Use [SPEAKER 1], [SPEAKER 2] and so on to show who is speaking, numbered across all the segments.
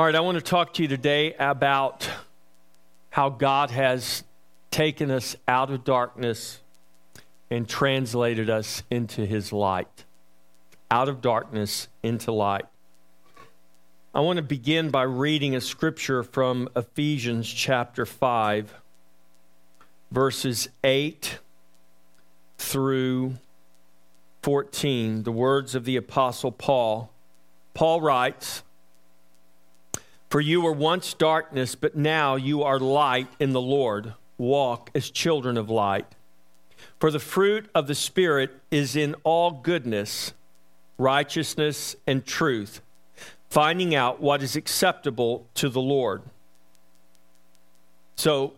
[SPEAKER 1] All right, I want to talk to you today about how God has taken us out of darkness and translated us into his light. Out of darkness into light. I want to begin by reading a scripture from Ephesians chapter 5, verses 8 through 14, the words of the Apostle Paul. Paul writes, For you were once darkness, but now you are light in the Lord. Walk as children of light. For the fruit of the Spirit is in all goodness, righteousness, and truth, finding out what is acceptable to the Lord. So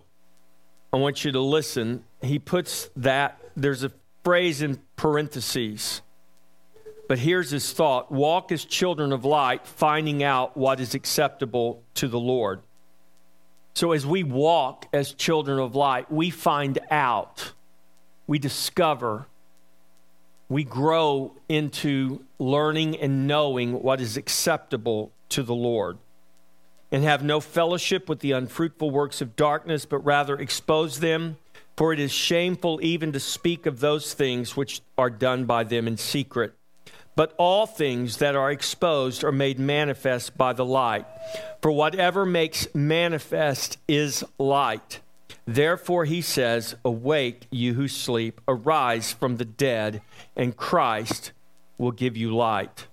[SPEAKER 1] I want you to listen. He puts that, there's a phrase in parentheses. But here's his thought walk as children of light, finding out what is acceptable to the Lord. So as we walk as children of light, we find out, we discover, we grow into learning and knowing what is acceptable to the Lord. And have no fellowship with the unfruitful works of darkness, but rather expose them for it is shameful even to speak of those things which are done by them in secret. But all things that are exposed are made manifest by the light. For whatever makes manifest is light. Therefore, he says, Awake, you who sleep, arise from the dead, and Christ will give you light.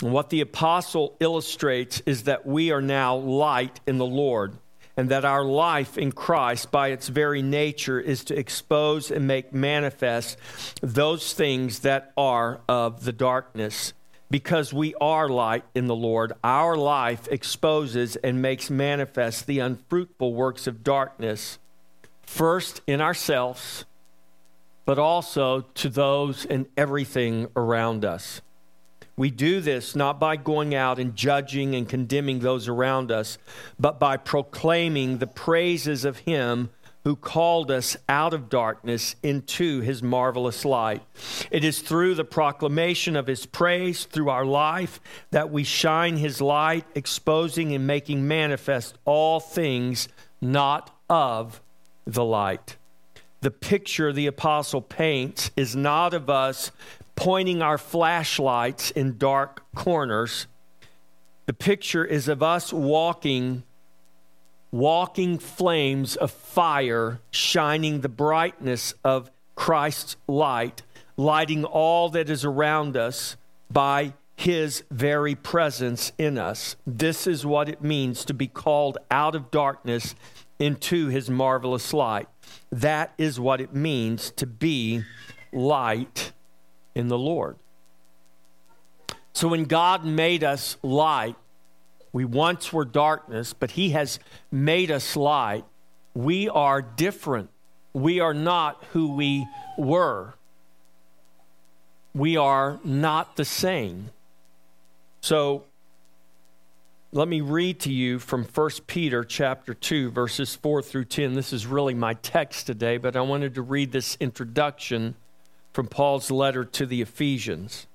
[SPEAKER 1] What the apostle illustrates is that we are now light in the Lord and that our life in Christ, by its very nature, is to expose and make manifest those things that are of the darkness. Because we are light in the Lord, our life exposes and makes manifest the unfruitful works of darkness, first in ourselves, but also to those and everything around us. We do this not by going out and judging and condemning those around us, but by proclaiming the praises of Him who called us out of darkness into His marvelous light. It is through the proclamation of His praise, through our life, that we shine His light, exposing and making manifest all things not of the light. The picture the apostle paints is not of us pointing our flashlights in dark corners. The picture is of us walking, walking flames of fire, shining the brightness of Christ's light, lighting all that is around us by his very presence in us. This is what it means to be called out of darkness into his marvelous light. That is what it means to be light in the Lord. So when God made us light, we once were darkness, but He has made us light. We are different. We are not who we were. We are not the same. So let me read to you from 1 Peter chapter 2 verses 4 through 10. This is really my text today, but I wanted to read this introduction from Paul's letter to the Ephesians.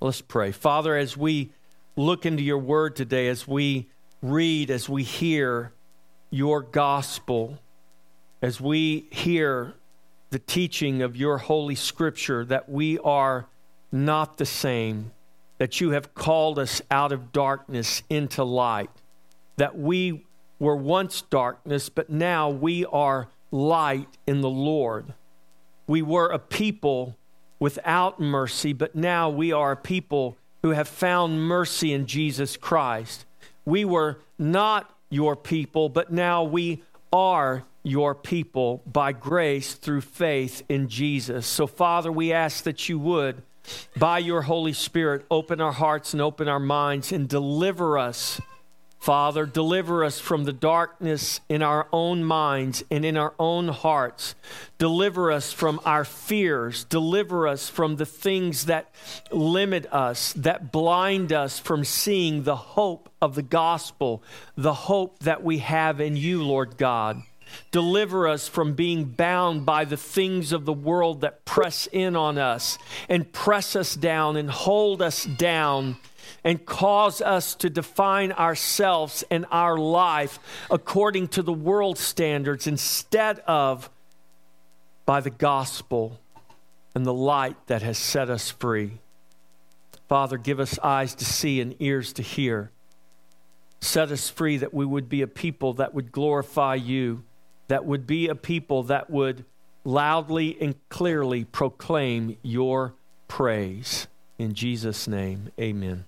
[SPEAKER 1] Let's pray. Father, as we look into your word today, as we read, as we hear your gospel, as we hear the teaching of your holy scripture, that we are not the same, that you have called us out of darkness into light, that we were once darkness, but now we are light in the Lord. We were a people without mercy, but now we are a people who have found mercy in Jesus Christ. We were not your people, but now we are your people by grace through faith in Jesus. So, Father, we ask that you would, by your Holy Spirit, open our hearts and open our minds and deliver us Father, deliver us from the darkness in our own minds and in our own hearts. Deliver us from our fears. Deliver us from the things that limit us, that blind us from seeing the hope of the gospel, the hope that we have in you, Lord God. Deliver us from being bound by the things of the world that press in on us and press us down and hold us down and cause us to define ourselves and our life according to the world standards instead of by the gospel and the light that has set us free. Father, give us eyes to see and ears to hear. Set us free that we would be a people that would glorify you, that would be a people that would loudly and clearly proclaim your praise. In Jesus' name, amen.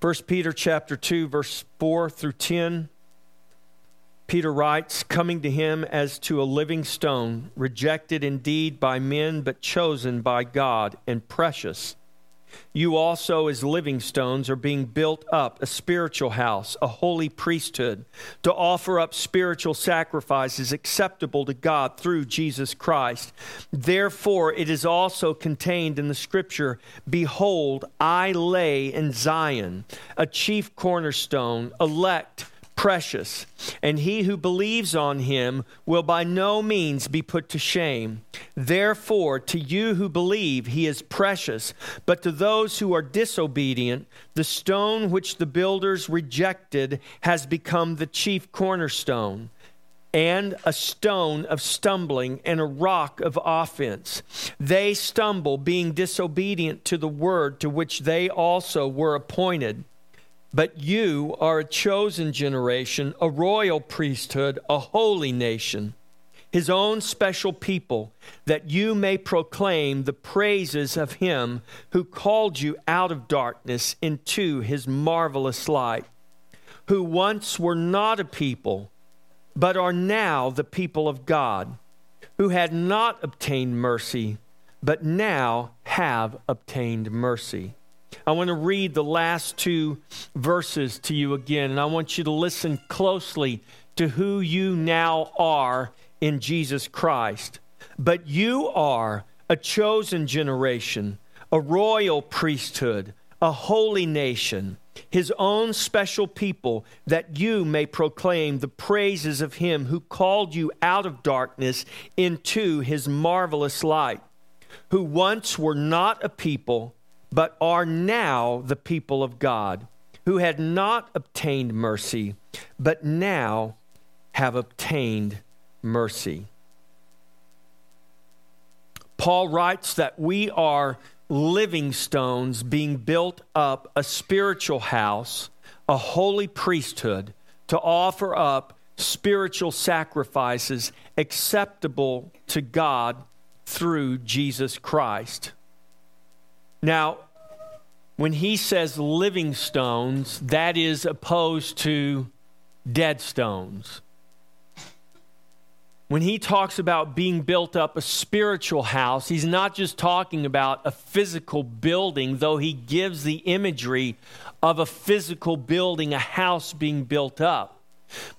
[SPEAKER 1] 1 Peter chapter 2 verse 4 through 10 Peter writes, coming to him as to a living stone, rejected indeed by men, but chosen by God and precious. You also, as living stones, are being built up a spiritual house, a holy priesthood, to offer up spiritual sacrifices acceptable to God through Jesus Christ. Therefore, it is also contained in the scripture Behold, I lay in Zion a chief cornerstone, elect precious, and he who believes on him will by no means be put to shame. Therefore, to you who believe, he is precious, but to those who are disobedient, the stone which the builders rejected has become the chief cornerstone. And a stone of stumbling and a rock of offense. They stumble, being disobedient to the word to which they also were appointed. But you are a chosen generation, a royal priesthood, a holy nation, his own special people, that you may proclaim the praises of him who called you out of darkness into his marvelous light, who once were not a people, but are now the people of God, who had not obtained mercy, but now have obtained mercy. I want to read the last two verses to you again, and I want you to listen closely to who you now are in Jesus Christ. But you are a chosen generation, a royal priesthood, a holy nation, his own special people, that you may proclaim the praises of him who called you out of darkness into his marvelous light, who once were not a people but are now the people of God, who had not obtained mercy, but now have obtained mercy. Paul writes that we are living stones being built up a spiritual house, a holy priesthood, to offer up spiritual sacrifices acceptable to God through Jesus Christ. Now, when he says living stones, that is opposed to dead stones. When he talks about being built up a spiritual house, he's not just talking about a physical building, though he gives the imagery of a physical building, a house being built up.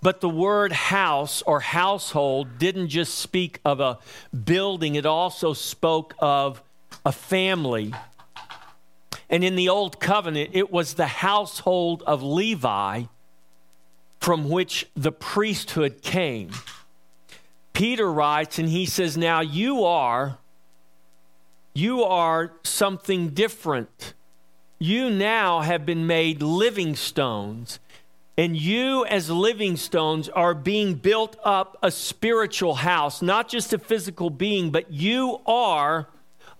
[SPEAKER 1] But the word house or household didn't just speak of a building, it also spoke of a family, and in the Old Covenant, it was the household of Levi from which the priesthood came. Peter writes, and he says, Now you are, you are something different. You now have been made living stones. And you, as living stones, are being built up a spiritual house, not just a physical being, but you are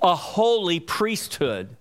[SPEAKER 1] a holy priesthood.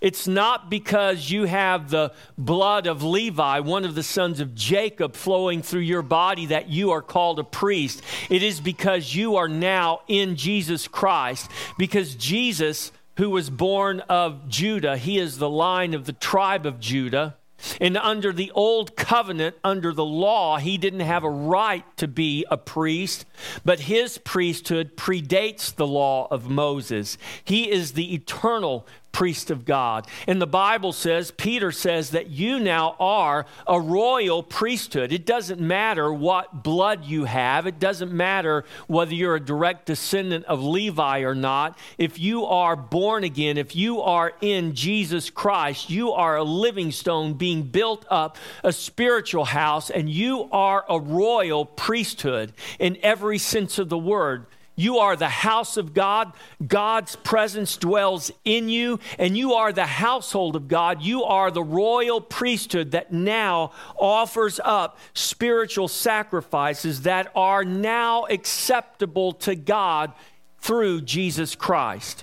[SPEAKER 1] It's not because you have the blood of Levi, one of the sons of Jacob, flowing through your body that you are called a priest. It is because you are now in Jesus Christ. Because Jesus, who was born of Judah, he is the line of the tribe of Judah. And under the old covenant, under the law, he didn't have a right to be a priest, but his priesthood predates the law of Moses. He is the eternal priest of God. And the Bible says, Peter says that you now are a royal priesthood. It doesn't matter what blood you have, it doesn't matter whether you're a direct descendant of Levi or not. If you are born again, if you are in Jesus Christ, you are a living stone being built up, a spiritual house, and you are a royal priesthood in every sense of the word. You are the house of God. God's presence dwells in you, and you are the household of God. You are the royal priesthood that now offers up spiritual sacrifices that are now acceptable to God through Jesus Christ.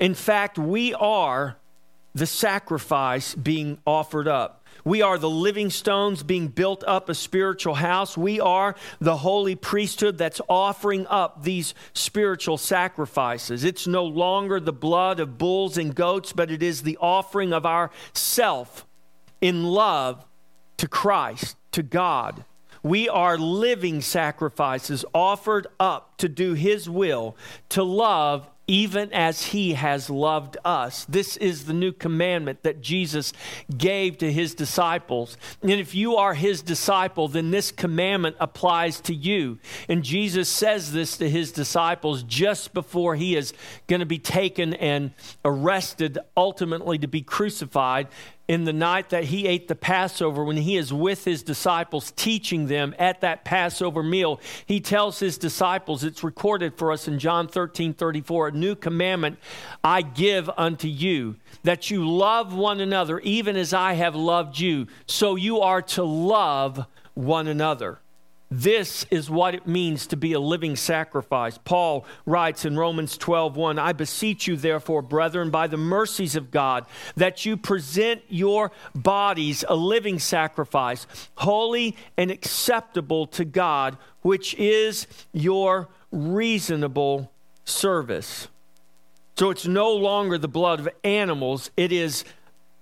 [SPEAKER 1] In fact, we are the sacrifice being offered up. We are the living stones being built up a spiritual house. We are the holy priesthood that's offering up these spiritual sacrifices. It's no longer the blood of bulls and goats, but it is the offering of our self in love to Christ, to God. We are living sacrifices offered up to do His will, to love even as he has loved us. This is the new commandment that Jesus gave to his disciples. And if you are his disciple, then this commandment applies to you. And Jesus says this to his disciples just before he is going to be taken and arrested, ultimately to be crucified in the night that he ate the Passover, when he is with his disciples, teaching them at that Passover meal, he tells his disciples, it's recorded for us in John 13 34, a new commandment I give unto you, that you love one another, even as I have loved you. So you are to love one another. This is what it means to be a living sacrifice. Paul writes in Romans 12:1, I beseech you therefore, brethren, by the mercies of God, that you present your bodies a living sacrifice, holy and acceptable to God, which is your reasonable service. So it's no longer the blood of animals, it is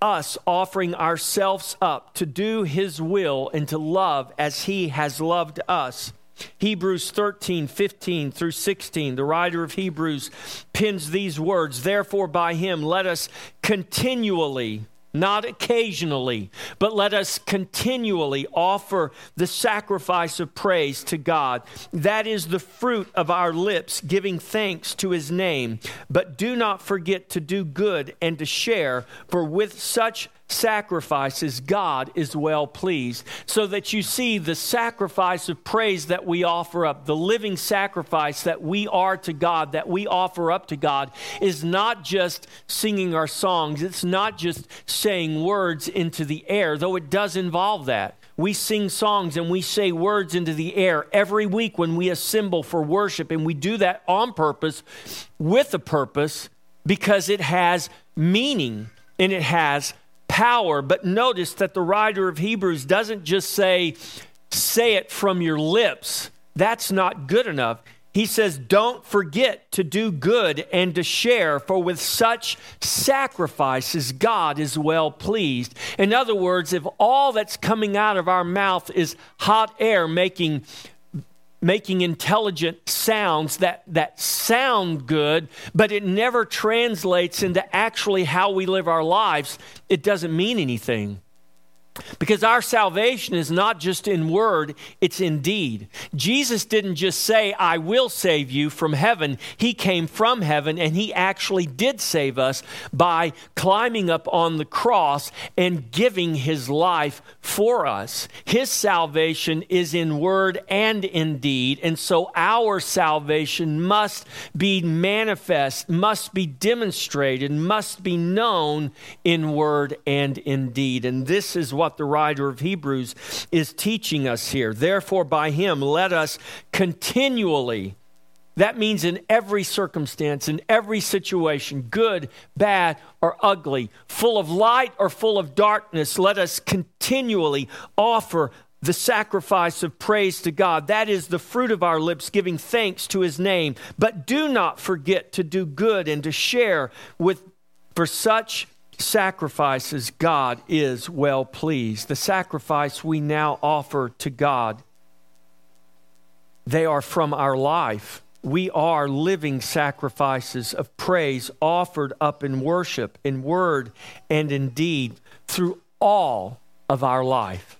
[SPEAKER 1] us offering ourselves up to do his will and to love as he has loved us. Hebrews 13, 15 through 16, the writer of Hebrews pins these words Therefore, by him, let us continually not occasionally, but let us continually offer the sacrifice of praise to God. That is the fruit of our lips, giving thanks to his name. But do not forget to do good and to share, for with such sacrifices, God is well pleased. So that you see the sacrifice of praise that we offer up, the living sacrifice that we are to God, that we offer up to God, is not just singing our songs, it's not just saying words into the air, though it does involve that. We sing songs and we say words into the air every week when we assemble for worship, and we do that on purpose, with a purpose, because it has meaning and it has power. But notice that the writer of Hebrews doesn't just say, say it from your lips. That's not good enough. He says, Don't forget to do good and to share, for with such sacrifices, God is well pleased. In other words, if all that's coming out of our mouth is hot air making making intelligent sounds that, that sound good, but it never translates into actually how we live our lives, it doesn't mean anything. Because our salvation is not just in word, it's in deed. Jesus didn't just say, I will save you from heaven. He came from heaven and he actually did save us by climbing up on the cross and giving his life for us. His salvation is in word and in deed. And so our salvation must be manifest, must be demonstrated, must be known in word and in deed. And this is what what the writer of Hebrews is teaching us here. Therefore, by him, let us continually. That means in every circumstance, in every situation, good, bad, or ugly, full of light or full of darkness, let us continually offer the sacrifice of praise to God. That is the fruit of our lips, giving thanks to his name. But do not forget to do good and to share with, for such sacrifices, God is well pleased. The sacrifice we now offer to God, they are from our life. We are living sacrifices of praise offered up in worship, in word, and in deed through all of our life.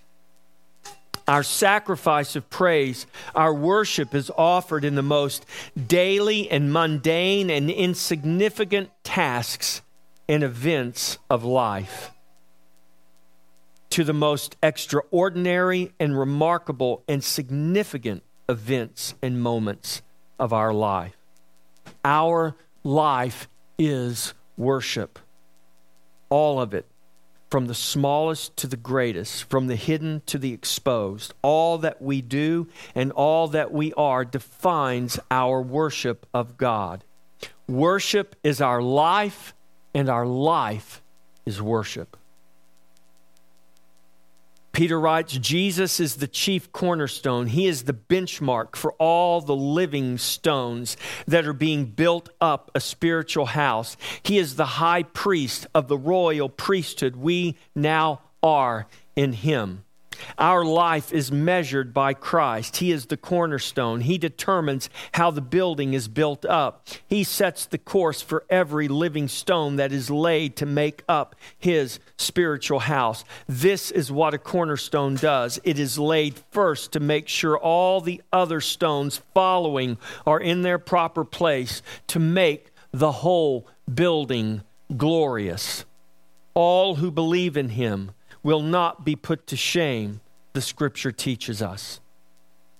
[SPEAKER 1] Our sacrifice of praise, our worship is offered in the most daily and mundane and insignificant tasks and events of life to the most extraordinary and remarkable and significant events and moments of our life. Our life is worship. All of it, from the smallest to the greatest, from the hidden to the exposed. All that we do and all that we are defines our worship of God. Worship is our life, and our life is worship. Peter writes Jesus is the chief cornerstone. He is the benchmark for all the living stones that are being built up a spiritual house. He is the high priest of the royal priesthood we now are in Him. Our life is measured by Christ. He is the cornerstone. He determines how the building is built up. He sets the course for every living stone that is laid to make up his spiritual house. This is what a cornerstone does it is laid first to make sure all the other stones following are in their proper place to make the whole building glorious. All who believe in him will not be put to shame, the scripture teaches us.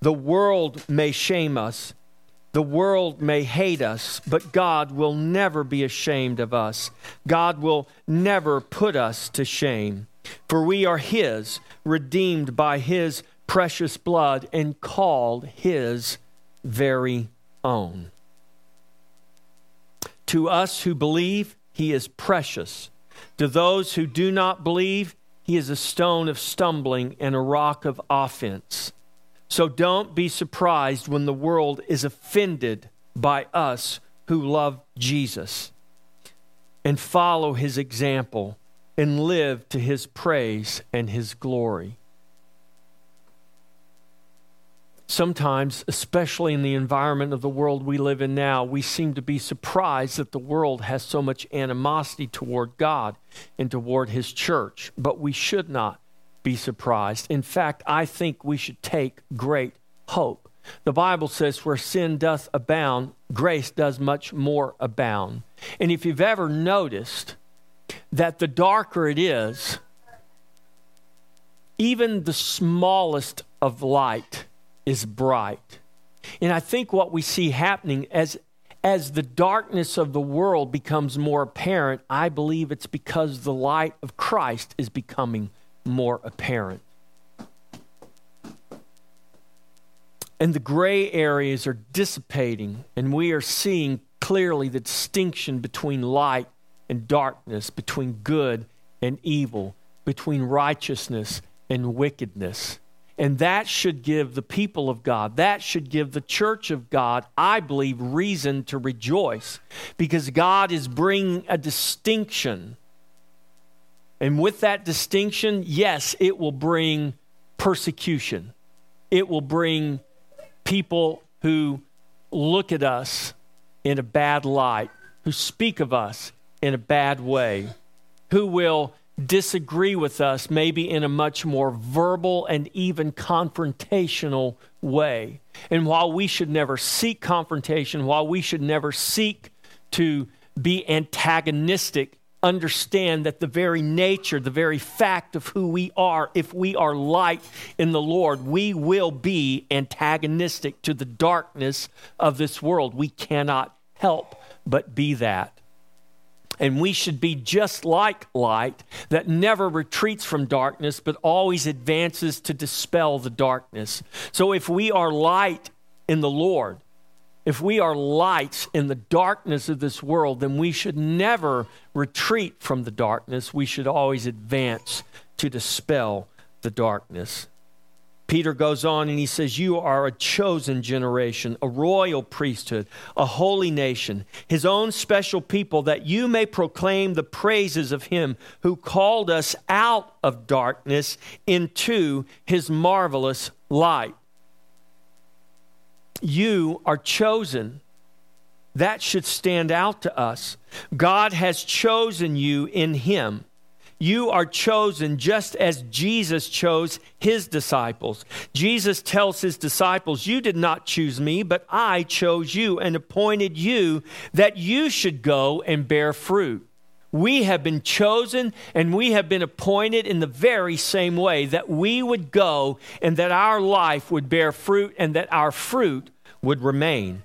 [SPEAKER 1] The world may shame us, the world may hate us, but God will never be ashamed of us. God will never put us to shame. For we are His, redeemed by His precious blood, and called His very own. To us who believe, He is precious. To those who do not believe, he is a stone of stumbling and a rock of offense. So don't be surprised when the world is offended by us who love Jesus and follow his example and live to his praise and his glory. Sometimes, especially in the environment of the world we live in now, we seem to be surprised that the world has so much animosity toward God and toward His church. But we should not be surprised. In fact, I think we should take great hope. The Bible says, where sin doth abound, grace does much more abound. And if you've ever noticed that the darker it is, even the smallest of light is bright. And I think what we see happening as as the darkness of the world becomes more apparent, I believe it's because the light of Christ is becoming more apparent. And the gray areas are dissipating, and we are seeing clearly the distinction between light and darkness, between good and evil, between righteousness and wickedness. And that should give the people of God, that should give the church of God, I believe, reason to rejoice because God is bringing a distinction. And with that distinction, yes, it will bring persecution. It will bring people who look at us in a bad light, who speak of us in a bad way, who will disagree with us, maybe in a much more verbal and even confrontational way. And while we should never seek confrontation, while we should never seek to be antagonistic, understand that the very nature, the very fact of who we are, if we are light in the Lord, we will be antagonistic to the darkness of this world. We cannot help but be that. And we should be just like light that never retreats from darkness, but always advances to dispel the darkness. So if we are light in the Lord, if we are lights in the darkness of this world, then we should never retreat from the darkness. We should always advance to dispel the darkness. Peter goes on and he says, You are a chosen generation, a royal priesthood, a holy nation, his own special people, that you may proclaim the praises of him who called us out of darkness into his marvelous light. You are chosen. That should stand out to us. God has chosen you in him you are chosen just as Jesus chose his disciples. Jesus tells his disciples, You did not choose me, but I chose you and appointed you that you should go and bear fruit. We have been chosen and we have been appointed in the very same way that we would go and that our life would bear fruit and that our fruit would remain.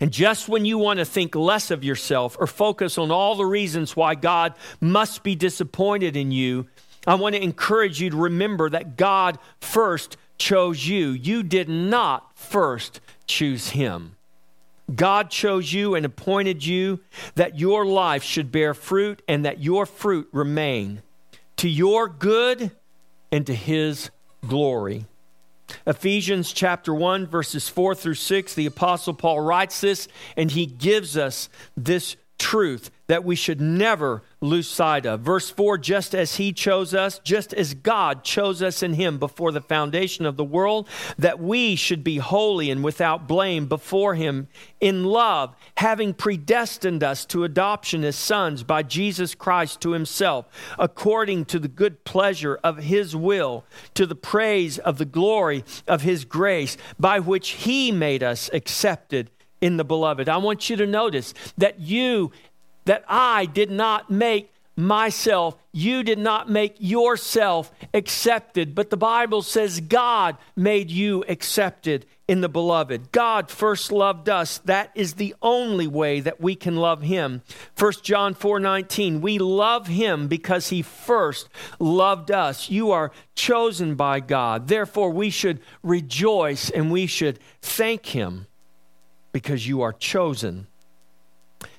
[SPEAKER 1] And just when you want to think less of yourself or focus on all the reasons why God must be disappointed in you, I want to encourage you to remember that God first chose you. You did not first choose Him. God chose you and appointed you that your life should bear fruit and that your fruit remain to your good and to His glory. Ephesians chapter 1, verses 4 through 6, the Apostle Paul writes this, and he gives us this truth that we should never lose sight of. Verse 4 just as he chose us, just as God chose us in him before the foundation of the world, that we should be holy and without blame before him in love, having predestined us to adoption as sons by Jesus Christ to himself, according to the good pleasure of his will, to the praise of the glory of his grace, by which he made us accepted in the beloved. I want you to notice that you, that I did not make myself. You did not make yourself accepted, but the Bible says God made you accepted in the beloved. God first loved us. That is the only way that we can love him. 1 John 4:19. We love him because he first loved us. You are chosen by God. Therefore we should rejoice and we should thank him because you are chosen.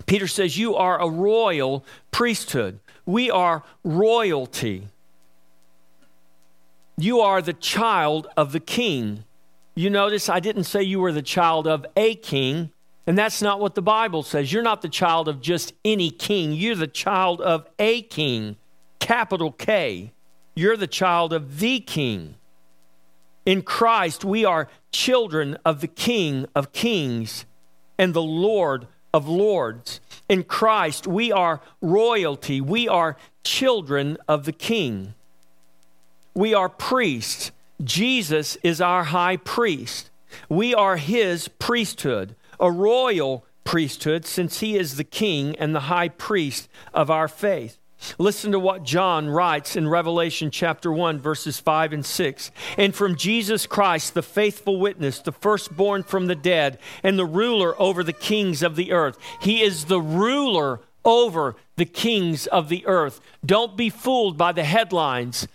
[SPEAKER 1] Peter says, You are a royal priesthood. We are royalty. You are the child of the king. You notice I didn't say you were the child of a king, and that's not what the Bible says. You're not the child of just any king, you're the child of a king, capital K. You're the child of the king. In Christ, we are children of the King of kings and the Lord of lords. In Christ, we are royalty. We are children of the King. We are priests. Jesus is our high priest. We are his priesthood, a royal priesthood, since he is the king and the high priest of our faith. Listen to what John writes in Revelation chapter 1, verses 5 and 6. And from Jesus Christ, the faithful witness, the firstborn from the dead, and the ruler over the kings of the earth. He is the ruler over the kings of the earth. Don't be fooled by the headlines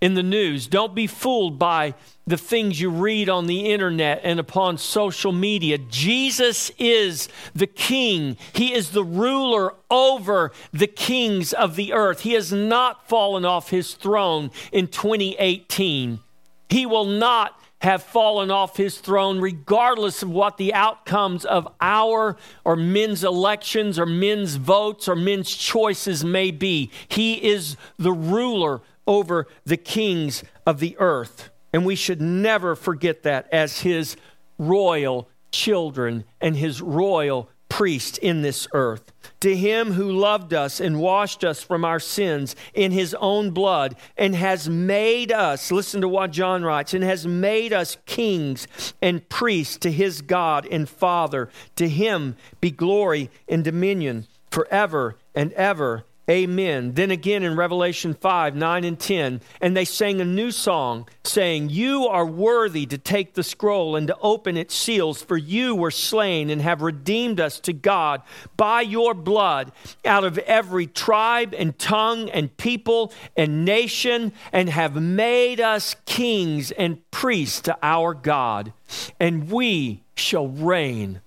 [SPEAKER 1] in the news. Don't be fooled by the things you read on the internet and upon social media. Jesus is the king, he is the ruler over the kings of the earth. He has not fallen off his throne in 2018. He will not have fallen off his throne, regardless of what the outcomes of our or men's elections or men's votes or men's choices may be. He is the ruler over the kings of the earth. And we should never forget that as his royal children and his royal priest in this earth. To him who loved us and washed us from our sins in his own blood and has made us, listen to what John writes, and has made us kings and priests to his God and Father. To him be glory and dominion forever and ever. Amen. Then again in Revelation 5 9 and 10, and they sang a new song, saying, You are worthy to take the scroll and to open its seals, for you were slain and have redeemed us to God by your blood out of every tribe and tongue and people and nation, and have made us kings and priests to our God, and we shall reign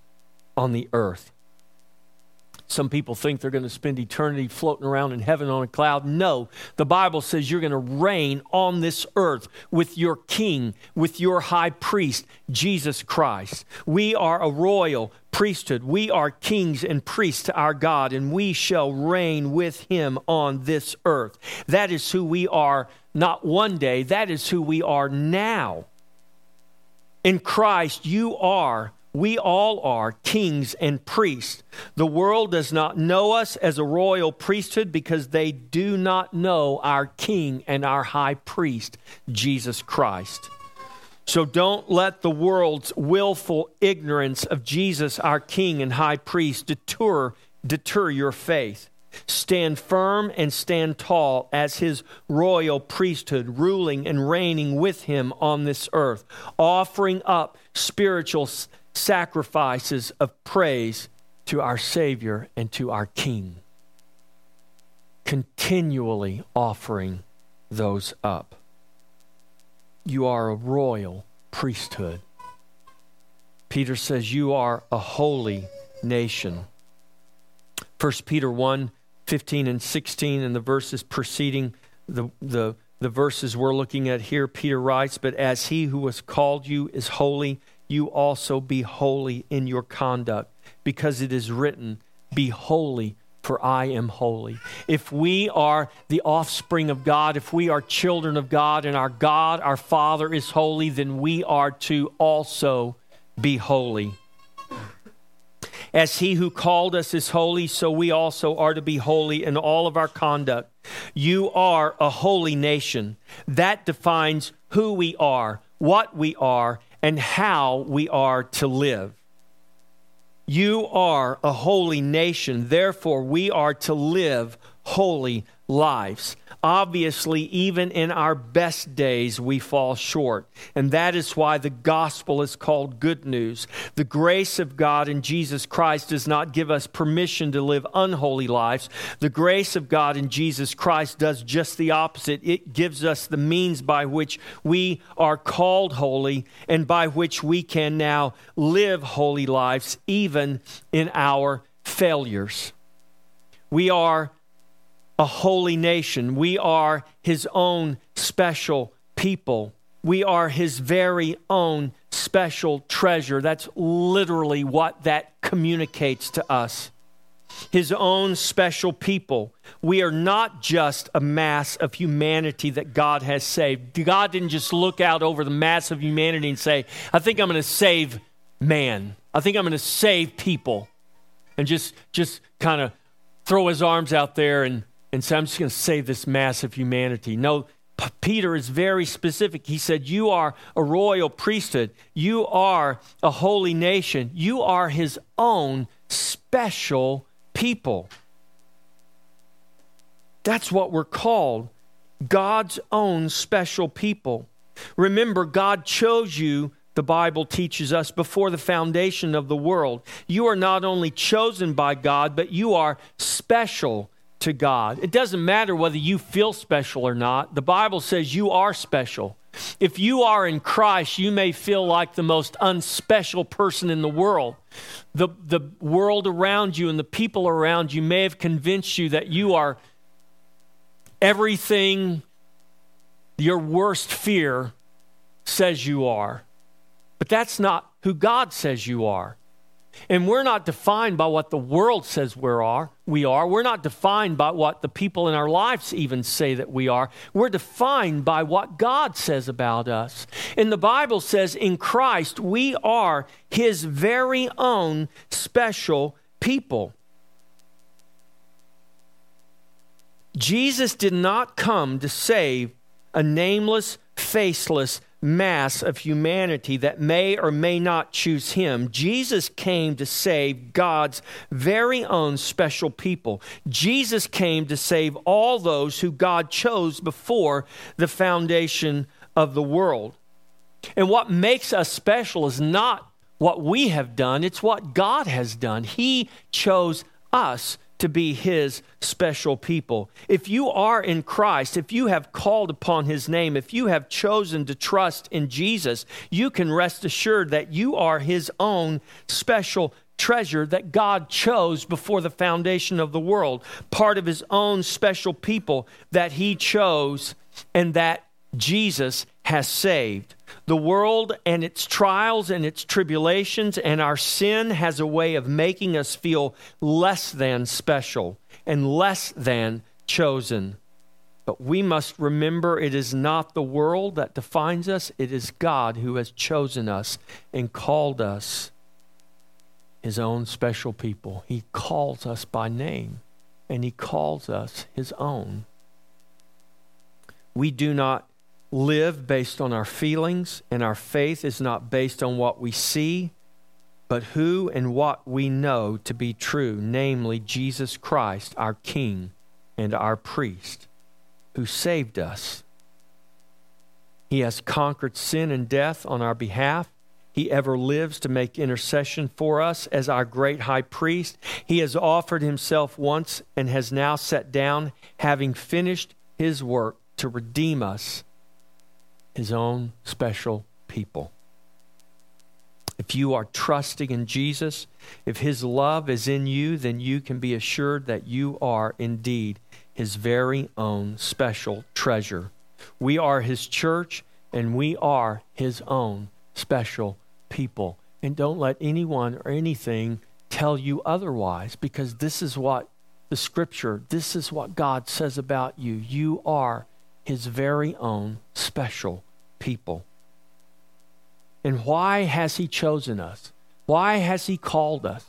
[SPEAKER 1] on the earth. Some people think they're going to spend eternity floating around in heaven on a cloud. No, the Bible says you're going to reign on this earth with your king, with your high priest, Jesus Christ. We are a royal priesthood. We are kings and priests to our God, and we shall reign with him on this earth. That is who we are, not one day, that is who we are now. In Christ, you are we all are kings and priests. The world does not know us as a royal priesthood because they do not know our king and our high priest, Jesus Christ. So don't let the world's willful ignorance of Jesus, our king and high priest, deter, deter your faith. Stand firm and stand tall as his royal priesthood, ruling and reigning with him on this earth, offering up spiritual sacrifices of praise to our Savior and to our King. Continually offering those up. You are a royal priesthood. Peter says, You are a holy nation. 1 Peter 1 15 and 16, and the verses preceding the, the, the verses we're looking at here, Peter writes, But as he who has called you is holy, you also be holy in your conduct, because it is written, Be holy, for I am holy. If we are the offspring of God, if we are children of God, and our God, our Father, is holy, then we are to also be holy. As he who called us is holy, so we also are to be holy in all of our conduct. You are a holy nation. That defines who we are, what we are, and how we are to live. You are a holy nation, therefore, we are to live holy lives. Obviously, even in our best days, we fall short. And that is why the gospel is called good news. The grace of God in Jesus Christ does not give us permission to live unholy lives. The grace of God in Jesus Christ does just the opposite. It gives us the means by which we are called holy and by which we can now live holy lives, even in our failures. We are a holy nation. We are his own special people. We are his very own special treasure. That's literally what that communicates to us. His own special people. We are not just a mass of humanity that God has saved. God didn't just look out over the mass of humanity and say, I think I'm going to save man. I think I'm going to save people. And just, just kind of throw his arms out there and and so I'm just going to save this mass of humanity. No, P- Peter is very specific. He said, You are a royal priesthood, you are a holy nation, you are his own special people. That's what we're called God's own special people. Remember, God chose you the Bible teaches us, before the foundation of the world. You are not only chosen by God, but you are special to God. It doesn't matter whether you feel special or not. The Bible says you are special. If you are in Christ, you may feel like the most unspecial person in the world. The, the world around you and the people around you may have convinced you that you are everything your worst fear says you are. But that's not who God says you are. And we're not defined by what the world says we are. We are. We're not defined by what the people in our lives even say that we are. We're defined by what God says about us. And the Bible says in Christ we are his very own special people. Jesus did not come to save a nameless, faceless, mass of humanity that may or may not choose him. Jesus came to save God's very own special people. Jesus came to save all those who God chose before the foundation of the world. And what makes us special is not what we have done, it's what God has done. He chose us to be his special people. If you are in Christ, if you have called upon his name, if you have chosen to trust in Jesus, you can rest assured that you are his own special treasure that God chose before the foundation of the world, part of his own special people that he chose and that Jesus has saved. The world and its trials and its tribulations and our sin has a way of making us feel less than special and less than chosen. But we must remember it is not the world that defines us, it is God who has chosen us and called us his own special people. He calls us by name and he calls us his own. We do not live based on our feelings, and our faith is not based on what we see, but who and what we know to be true, namely Jesus Christ, our King and our priest, who saved us. He has conquered sin and death on our behalf. He ever lives to make intercession for us as our great high priest. He has offered himself once and has now sat down, having finished his work to redeem us, his own special people. If you are trusting in Jesus, if his love is in you, then you can be assured that you are indeed his very own special treasure. We are his church and we are his own special people. And don't let anyone or anything tell you otherwise because this is what the scripture, this is what God says about you. You are his very own special people. And why has he chosen us? Why has he called us?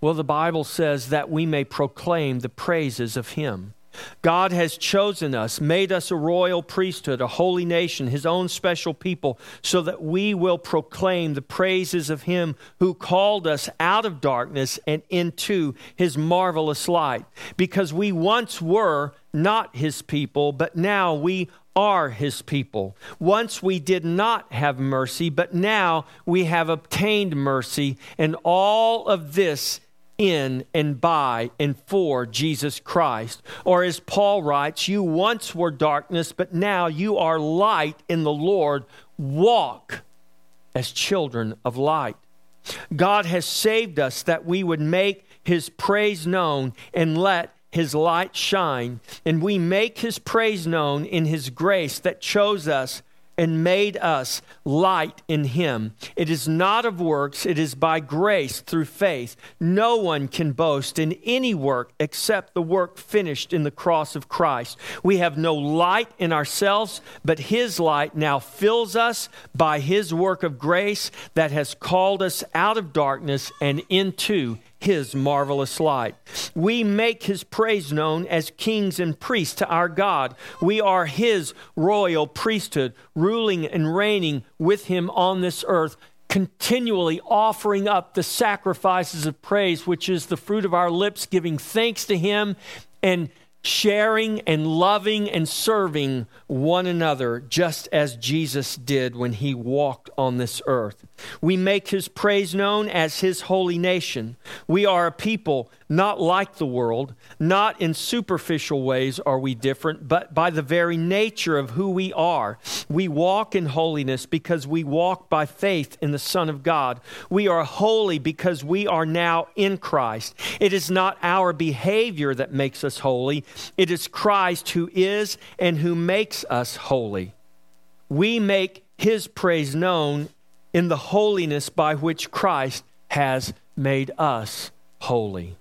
[SPEAKER 1] Well, the Bible says that we may proclaim the praises of him. God has chosen us, made us a royal priesthood, a holy nation, his own special people, so that we will proclaim the praises of him who called us out of darkness and into his marvelous light. Because we once were not his people, but now we are his people. Once we did not have mercy, but now we have obtained mercy, and all of this in and by and for Jesus Christ. Or as Paul writes, you once were darkness, but now you are light in the Lord. Walk as children of light. God has saved us that we would make his praise known and let his light shine. And we make his praise known in his grace that chose us and made us light in him. It is not of works, it is by grace through faith. No one can boast in any work except the work finished in the cross of Christ. We have no light in ourselves, but his light now fills us by his work of grace that has called us out of darkness and into his marvelous light. We make his praise known as kings and priests to our God. We are his royal priesthood, ruling and reigning with him on this earth continually offering up the sacrifices of praise, which is the fruit of our lips, giving thanks to Him and sharing and loving and serving one another, just as Jesus did when he walked on this earth. We make his praise known as his holy nation. We are a people not like the world, not in superficial ways are we different, but by the very nature of who we are. We walk in holiness because we walk by faith in the Son of God. We are holy because we are now in Christ. It is not our behavior that makes us holy, it is Christ who is and who makes us holy. We make his praise known in the holiness by which Christ has made us holy.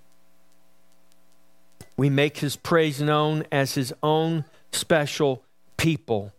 [SPEAKER 1] We make his praise known as his own special people.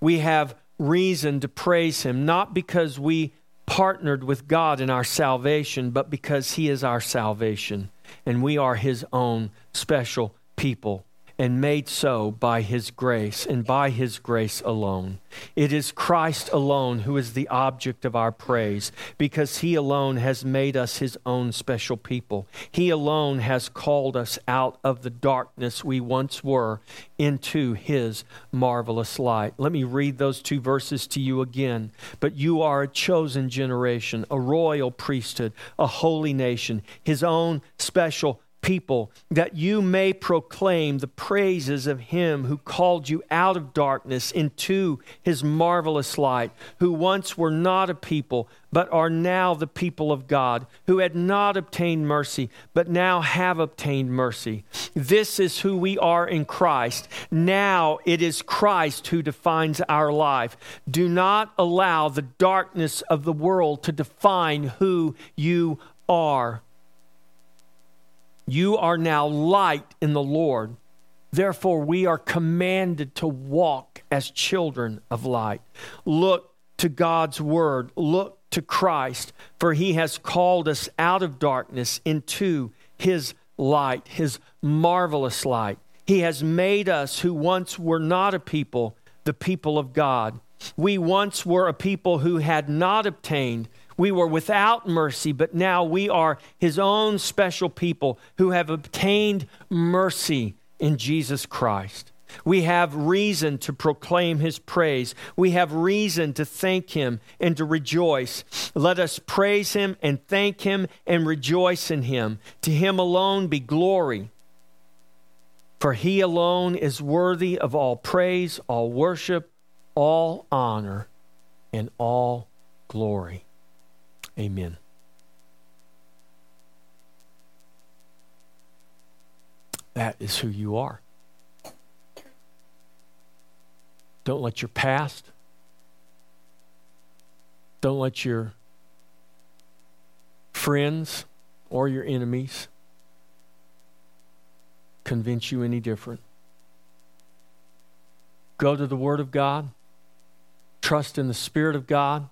[SPEAKER 1] We have reason to praise him, not because we partnered with God in our salvation, but because he is our salvation and we are his own special people and made so by his grace and by his grace alone. It is Christ alone who is the object of our praise because he alone has made us his own special people. He alone has called us out of the darkness we once were into his marvelous light. Let me read those two verses to you again. But you are a chosen generation, a royal priesthood, a holy nation, his own special people, that you may proclaim the praises of him who called you out of darkness into his marvelous light, who once were not a people, but are now the people of God, who had not obtained mercy, but now have obtained mercy. This is who we are in Christ. Now it is Christ who defines our life. Do not allow the darkness of the world to define who you are. You are now light in the Lord. Therefore, we are commanded to walk as children of light. Look to God's word. Look to Christ, for he has called us out of darkness into his light, his marvelous light. He has made us who once were not a people, the people of God. We once were a people who had not obtained we were without mercy, but now we are his own special people who have obtained mercy in Jesus Christ. We have reason to proclaim his praise. We have reason to thank him and to rejoice. Let us praise him and thank him and rejoice in him. To him alone be glory. For he alone is worthy of all praise, all worship, all honor, and all glory. Amen. That is who you are. Don't let your past, don't let your friends or your enemies convince you any different. Go to the Word of God, trust in the Spirit of God,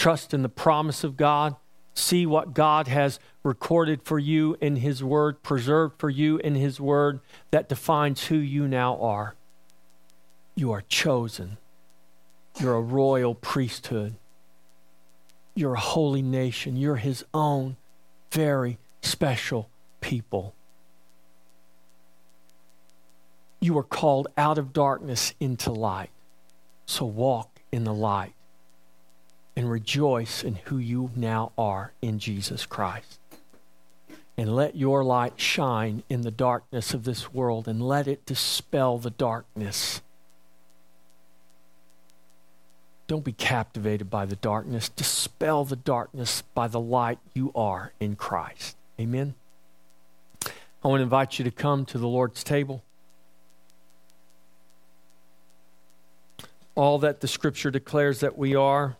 [SPEAKER 1] trust in the promise of God, see what God has recorded for you in His Word, preserved for you in His Word that defines who you now are. You are chosen. You're a royal priesthood. You're a holy nation. You're his own very special people. You are called out of darkness into light. So walk in the light and rejoice in who you now are in Jesus Christ. And let your light shine in the darkness of this world and let it dispel the darkness don't be captivated by the darkness. Dispel the darkness by the light you are in Christ. Amen. I want to invite you to come to the Lord's table. All that the scripture declares that we are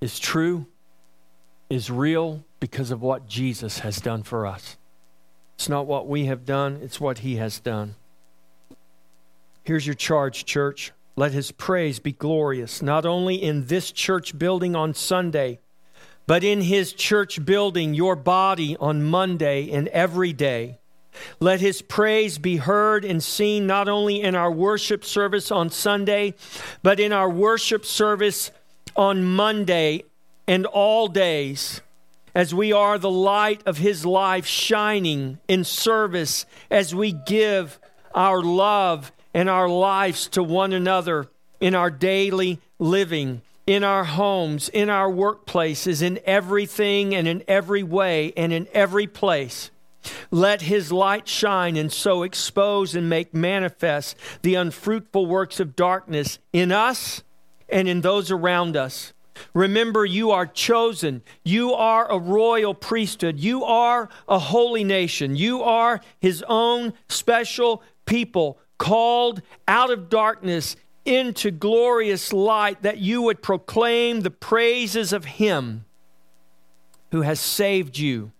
[SPEAKER 1] is true, is real because of what Jesus has done for us. It's not what we have done, it's what he has done. Here's your charge, church. Let his praise be glorious, not only in this church building on Sunday, but in his church building, your body on Monday and every day. Let his praise be heard and seen not only in our worship service on Sunday, but in our worship service on Monday and all days, as we are the light of his life shining in service as we give our love and our lives to one another in our daily living, in our homes, in our workplaces, in everything and in every way and in every place. Let his light shine and so expose and make manifest the unfruitful works of darkness in us and in those around us. Remember, you are chosen. You are a royal priesthood. You are a holy nation. You are his own special people called out of darkness into glorious light, that you would proclaim the praises of Him who has saved you.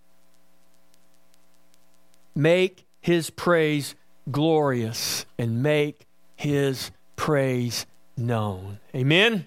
[SPEAKER 1] Make His praise glorious and make His praise known. Amen.